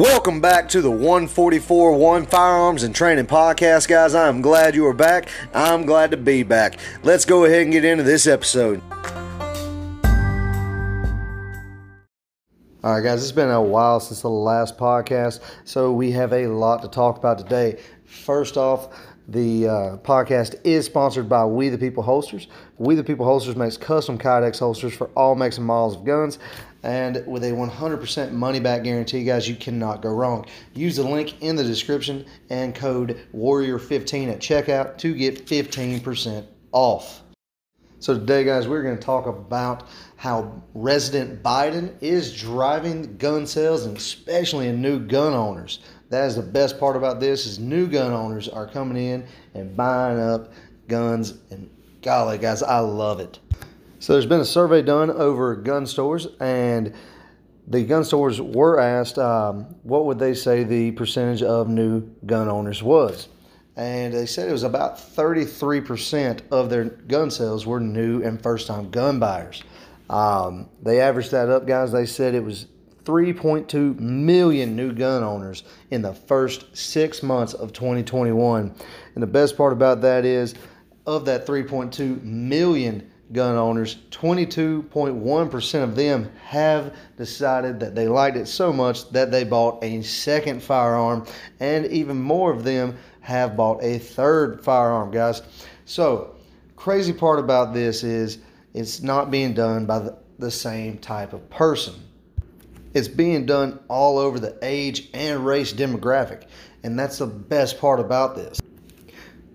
Welcome back to the 144 One Firearms and Training Podcast, guys. I'm glad you are back. I'm glad to be back. Let's go ahead and get into this episode. All right, guys, it's been a while since the last podcast, so we have a lot to talk about today. First off, the uh, podcast is sponsored by We the People Holsters. We the People Holsters makes custom Kydex holsters for all makes and models of guns. And with a 100% money back guarantee, guys, you cannot go wrong. Use the link in the description and code Warrior15 at checkout to get 15% off. So, today, guys, we're going to talk about how President Biden is driving gun sales and especially in new gun owners. That is the best part about this is new gun owners are coming in and buying up guns and golly guys, I love it. So there's been a survey done over gun stores, and the gun stores were asked um, what would they say the percentage of new gun owners was. And they said it was about 33% of their gun sales were new and first time gun buyers. Um, they averaged that up, guys. They said it was 3.2 million new gun owners in the first six months of 2021. And the best part about that is, of that 3.2 million gun owners, 22.1% of them have decided that they liked it so much that they bought a second firearm, and even more of them have bought a third firearm, guys. So, crazy part about this is it's not being done by the, the same type of person. It's being done all over the age and race demographic, and that's the best part about this.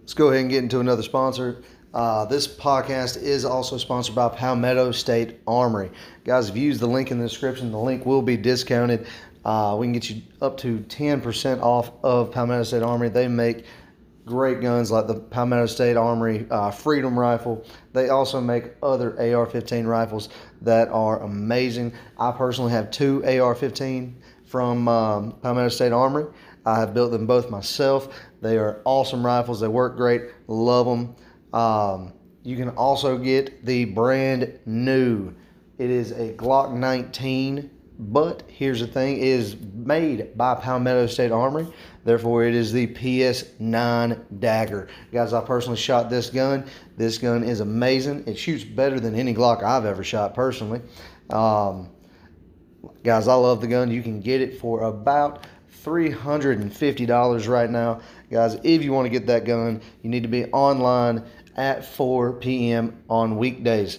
Let's go ahead and get into another sponsor. Uh, this podcast is also sponsored by Palmetto State Armory. Guys, if you use the link in the description, the link will be discounted. Uh, we can get you up to 10% off of Palmetto State Armory. They make great guns like the Palmetto State Armory uh, Freedom Rifle. They also make other AR 15 rifles that are amazing. I personally have two AR 15 from um, Palmetto State Armory. I have built them both myself. They are awesome rifles. They work great. Love them. Um, you can also get the brand new. It is a Glock 19, but here's the thing: is made by Palmetto State Armory. Therefore, it is the PS9 Dagger. Guys, I personally shot this gun. This gun is amazing. It shoots better than any Glock I've ever shot personally. Um, guys, I love the gun. You can get it for about $350 right now. Guys, if you want to get that gun, you need to be online at 4 p.m. on weekdays.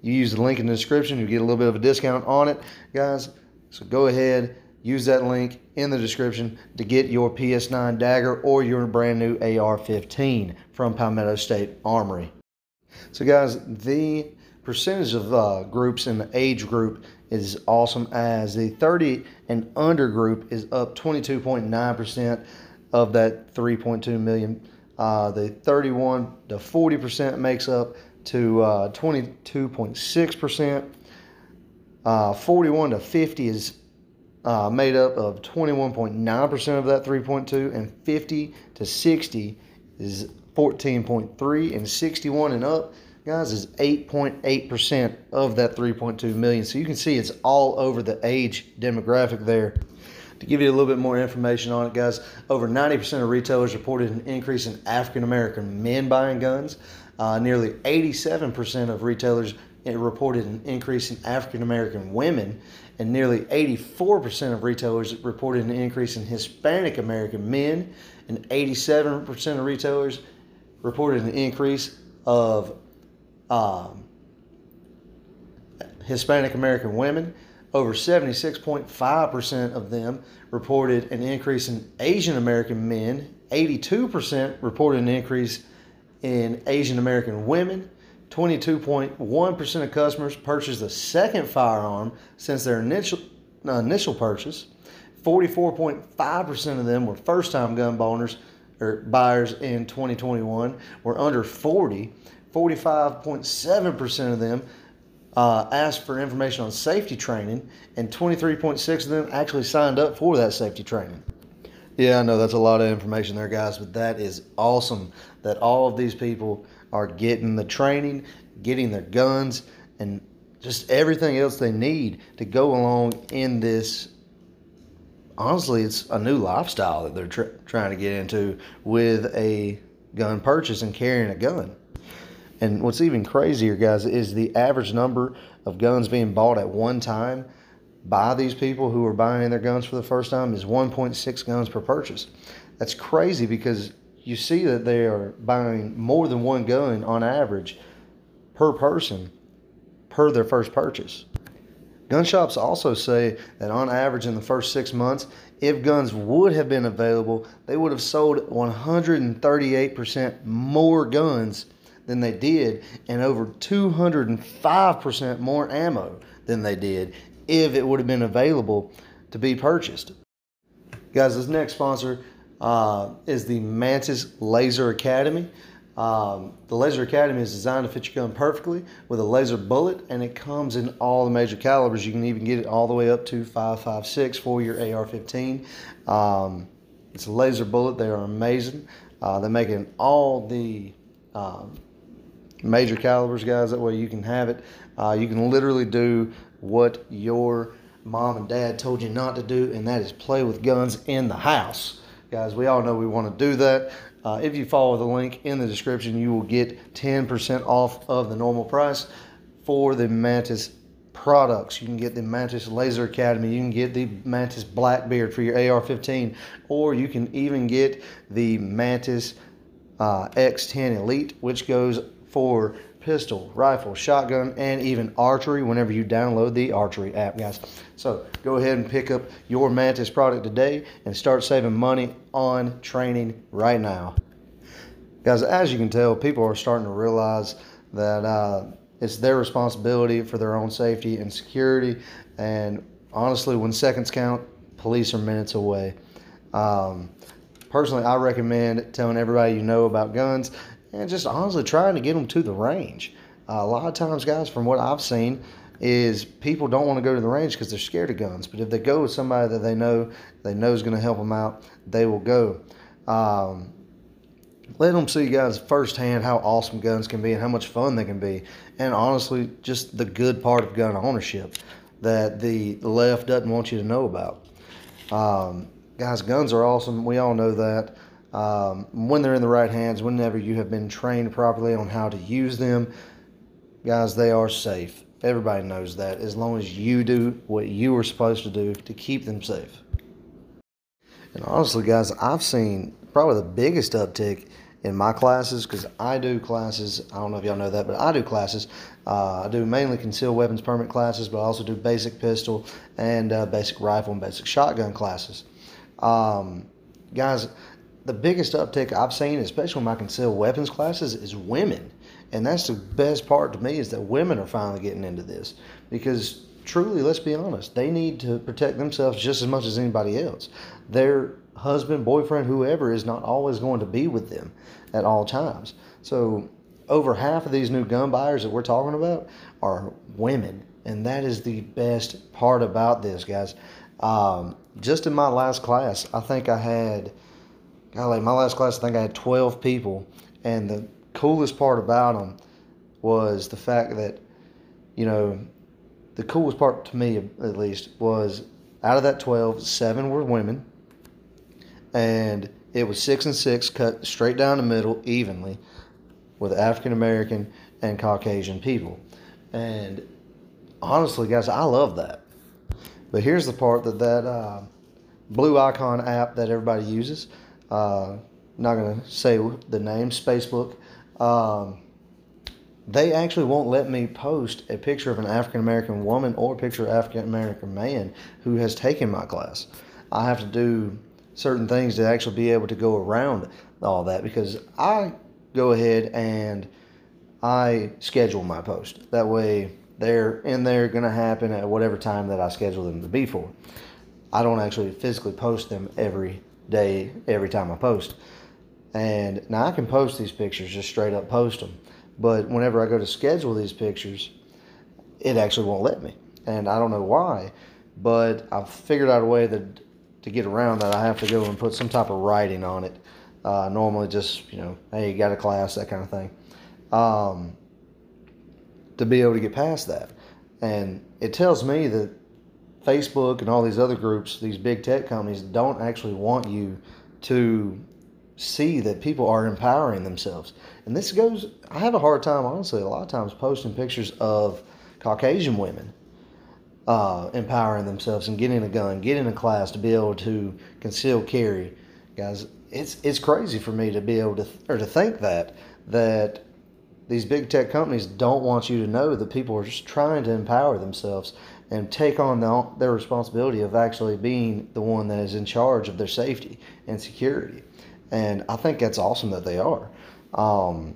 You use the link in the description, you get a little bit of a discount on it, guys. So go ahead, use that link in the description to get your PS9 Dagger or your brand new AR-15 from Palmetto State Armory. So, guys, the percentage of uh, groups in the age group is awesome as the 30 and under group is up 22.9% of that 3.2 million uh, the 31 to 40% makes up to uh, 22.6%. Uh, 41 to 50 is uh, made up of 21.9% of that 3.2, and 50 to 60 is 14.3, and 61 and up, guys, is 8.8% of that 3.2 million. So you can see it's all over the age demographic there. To give you a little bit more information on it, guys, over 90% of retailers reported an increase in African American men buying guns. Uh, nearly 87% of retailers reported an increase in African American women, and nearly 84% of retailers reported an increase in Hispanic American men, and 87% of retailers reported an increase of um, Hispanic American women. Over 76.5% of them reported an increase in Asian American men. 82% reported an increase in Asian American women. 22.1% of customers purchased a second firearm since their initial, uh, initial purchase. 44.5% of them were first time gun owners or buyers in 2021 were under 40. 45.7% of them uh, asked for information on safety training, and 23.6 of them actually signed up for that safety training. Yeah, I know that's a lot of information there, guys, but that is awesome that all of these people are getting the training, getting their guns, and just everything else they need to go along in this honestly, it's a new lifestyle that they're tr- trying to get into with a gun purchase and carrying a gun. And what's even crazier, guys, is the average number of guns being bought at one time by these people who are buying their guns for the first time is 1.6 guns per purchase. That's crazy because you see that they are buying more than one gun on average per person per their first purchase. Gun shops also say that on average in the first six months, if guns would have been available, they would have sold 138% more guns than they did and over 205% more ammo than they did if it would have been available to be purchased. Guys, this next sponsor uh, is the Mantis Laser Academy. Um, the Laser Academy is designed to fit your gun perfectly with a laser bullet, and it comes in all the major calibers. You can even get it all the way up to 5.56 for your AR-15. Um, it's a laser bullet. They are amazing. Uh, they're in all the um, major calibers, guys. That way you can have it. Uh, you can literally do what your mom and dad told you not to do, and that is play with guns in the house. Guys, we all know we want to do that. Uh, if you follow the link in the description, you will get 10% off of the normal price for the Mantis products. You can get the Mantis Laser Academy. You can get the Mantis Blackbeard for your AR-15, or you can even get the Mantis uh, X10 Elite, which goes for pistol, rifle, shotgun, and even archery whenever you download the archery app, guys. So go ahead and pick up your Mantis product today and start saving money on training right now. Guys, as you can tell, people are starting to realize that uh, it's their responsibility for their own safety and security. And honestly, when seconds count, police are minutes away. Um, personally, I recommend telling everybody you know about guns and just honestly trying to get them to the range. Uh, a lot of times, guys, from what I've seen, is people don't want to go to the range because they're scared of guns. But if they go with somebody that they know they know is going to help them out, they will go. Um, let them see guys firsthand how awesome guns can be and how much fun they can be, and honestly, just the good part of gun ownership that the left doesn't want you to know about. Um, guys, guns are awesome. We all know that. Um, when they're in the right hands, whenever you have been trained properly on how to use them, guys, they are safe. Everybody knows that as long as you do what you were supposed to do to keep them safe. And honestly, guys, I've seen probably the biggest uptick in my classes because I do classes. I don't know if y'all know that, but I do classes. Uh, I do mainly concealed weapons permit classes, but I also do basic pistol and uh, basic rifle and basic shotgun classes. Um, guys, the biggest uptick I've seen, especially in my concealed weapons classes, is women. And that's the best part to me is that women are finally getting into this because truly, let's be honest, they need to protect themselves just as much as anybody else. Their husband, boyfriend, whoever is not always going to be with them at all times. So, over half of these new gun buyers that we're talking about are women. And that is the best part about this, guys. Um, just in my last class, I think I had golly, my last class, I think I had 12 people. And the coolest part about them was the fact that, you know, the coolest part to me, at least, was out of that 12, seven were women. And it was six and six cut straight down the middle evenly with African American and Caucasian people. And honestly, guys, I love that. But here's the part that that uh, blue icon app that everybody uses uh, not going to say the name, Spacebook. Um, they actually won't let me post a picture of an African American woman or a picture of African American man who has taken my class. I have to do certain things to actually be able to go around all that because I go ahead and I schedule my post. That way they're in there going to happen at whatever time that I schedule them to be for. I don't actually physically post them every day every time I post. And now I can post these pictures, just straight up post them. But whenever I go to schedule these pictures, it actually won't let me. And I don't know why, but I've figured out a way that to get around that. I have to go and put some type of writing on it. Uh, normally, just you know, hey, you got a class, that kind of thing, um, to be able to get past that. And it tells me that Facebook and all these other groups, these big tech companies, don't actually want you to see that people are empowering themselves. And this goes, I have a hard time, honestly, a lot of times posting pictures of Caucasian women uh, empowering themselves and getting a gun, getting a class to be able to conceal carry. Guys, it's it's crazy for me to be able to or to think that that these big tech companies don't want you to know that people are just trying to empower themselves and take on the, their responsibility of actually being the one that is in charge of their safety and security. And I think that's awesome that they are. Um,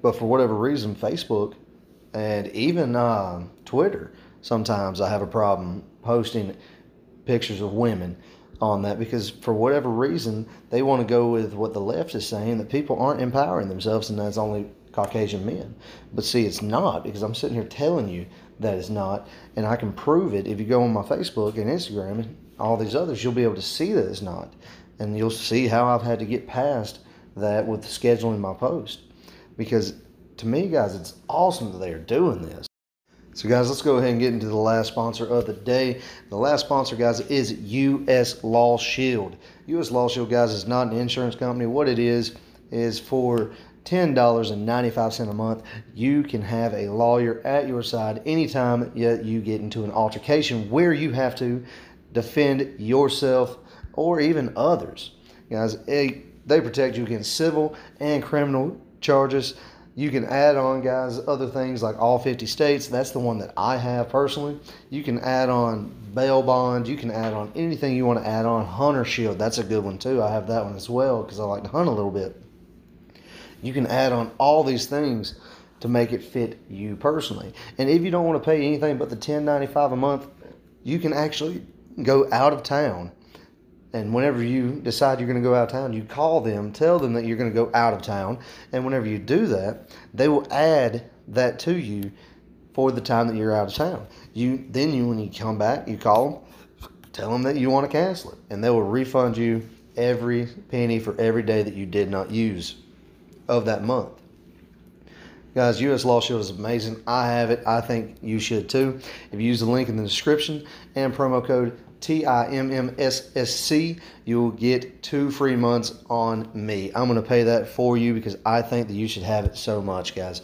but for whatever reason, Facebook and even uh, Twitter, sometimes I have a problem posting pictures of women on that because for whatever reason they want to go with what the left is saying that people aren't empowering themselves and that's only Caucasian men. But see, it's not because I'm sitting here telling you that it's not, and I can prove it. If you go on my Facebook and Instagram and all these others, you'll be able to see that it's not, and you'll see how I've had to get past that with scheduling my post. Because to me, guys, it's awesome that they are doing this. So, guys, let's go ahead and get into the last sponsor of the day. The last sponsor, guys, is U.S. Law Shield. U.S. Law Shield, guys, is not an insurance company. What it is is for $10.95 a month, you can have a lawyer at your side anytime you get into an altercation where you have to defend yourself or even others. Guys, they protect you against civil and criminal charges. You can add on, guys, other things like all 50 states. That's the one that I have personally. You can add on bail bond. You can add on anything you want to add on. Hunter Shield, that's a good one too. I have that one as well because I like to hunt a little bit. You can add on all these things to make it fit you personally. And if you don't want to pay anything but the $10.95 a month, you can actually go out of town. And whenever you decide you're going to go out of town, you call them, tell them that you're going to go out of town. And whenever you do that, they will add that to you for the time that you're out of town. You then you when you come back, you call them, tell them that you want to cancel it, and they will refund you every penny for every day that you did not use of that month. Guys, US Law Shield is amazing. I have it. I think you should too. If you use the link in the description and promo code TIMMSSC, you will get two free months on me. I'm going to pay that for you because I think that you should have it so much, guys.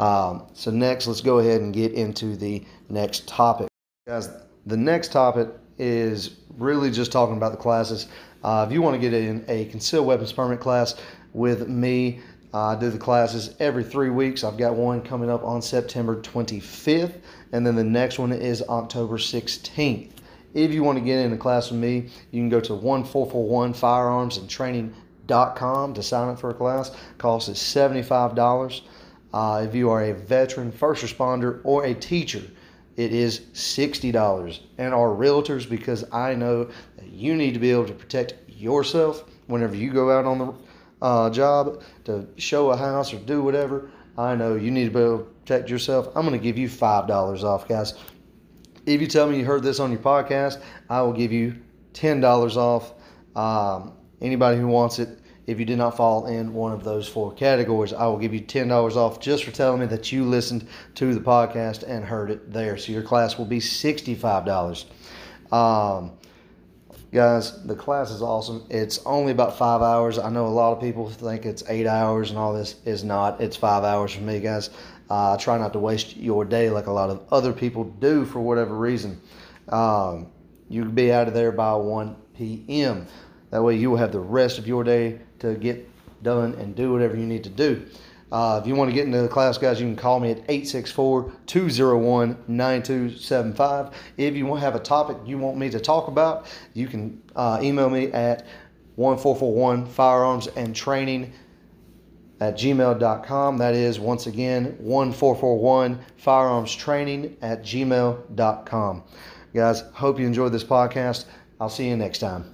Um, so, next, let's go ahead and get into the next topic. Guys, the next topic is really just talking about the classes. Uh, if you want to get in a concealed weapons permit class, with me. I do the classes every three weeks. I've got one coming up on September 25th, and then the next one is October 16th. If you want to get in a class with me, you can go to 1441 firearms and training.com to sign up for a class. Cost is $75. Uh, if you are a veteran, first responder, or a teacher, it is $60. And our realtors, because I know that you need to be able to protect yourself whenever you go out on the uh, job to show a house or do whatever, I know you need to be able to protect yourself. I'm going to give you $5 off, guys. If you tell me you heard this on your podcast, I will give you $10 off. Um, anybody who wants it, if you did not fall in one of those four categories, I will give you $10 off just for telling me that you listened to the podcast and heard it there. So your class will be $65. Um, Guys, the class is awesome. It's only about five hours. I know a lot of people think it's eight hours and all this is not. It's five hours for me, guys. Uh, I try not to waste your day like a lot of other people do for whatever reason. Um, you can be out of there by 1 p.m. That way you will have the rest of your day to get done and do whatever you need to do. Uh, if you want to get into the class, guys, you can call me at 864 201 9275. If you want to have a topic you want me to talk about, you can uh, email me at 1441 firearms and training at gmail.com. That is, once again, 1441 firearms training at gmail.com. Guys, hope you enjoyed this podcast. I'll see you next time.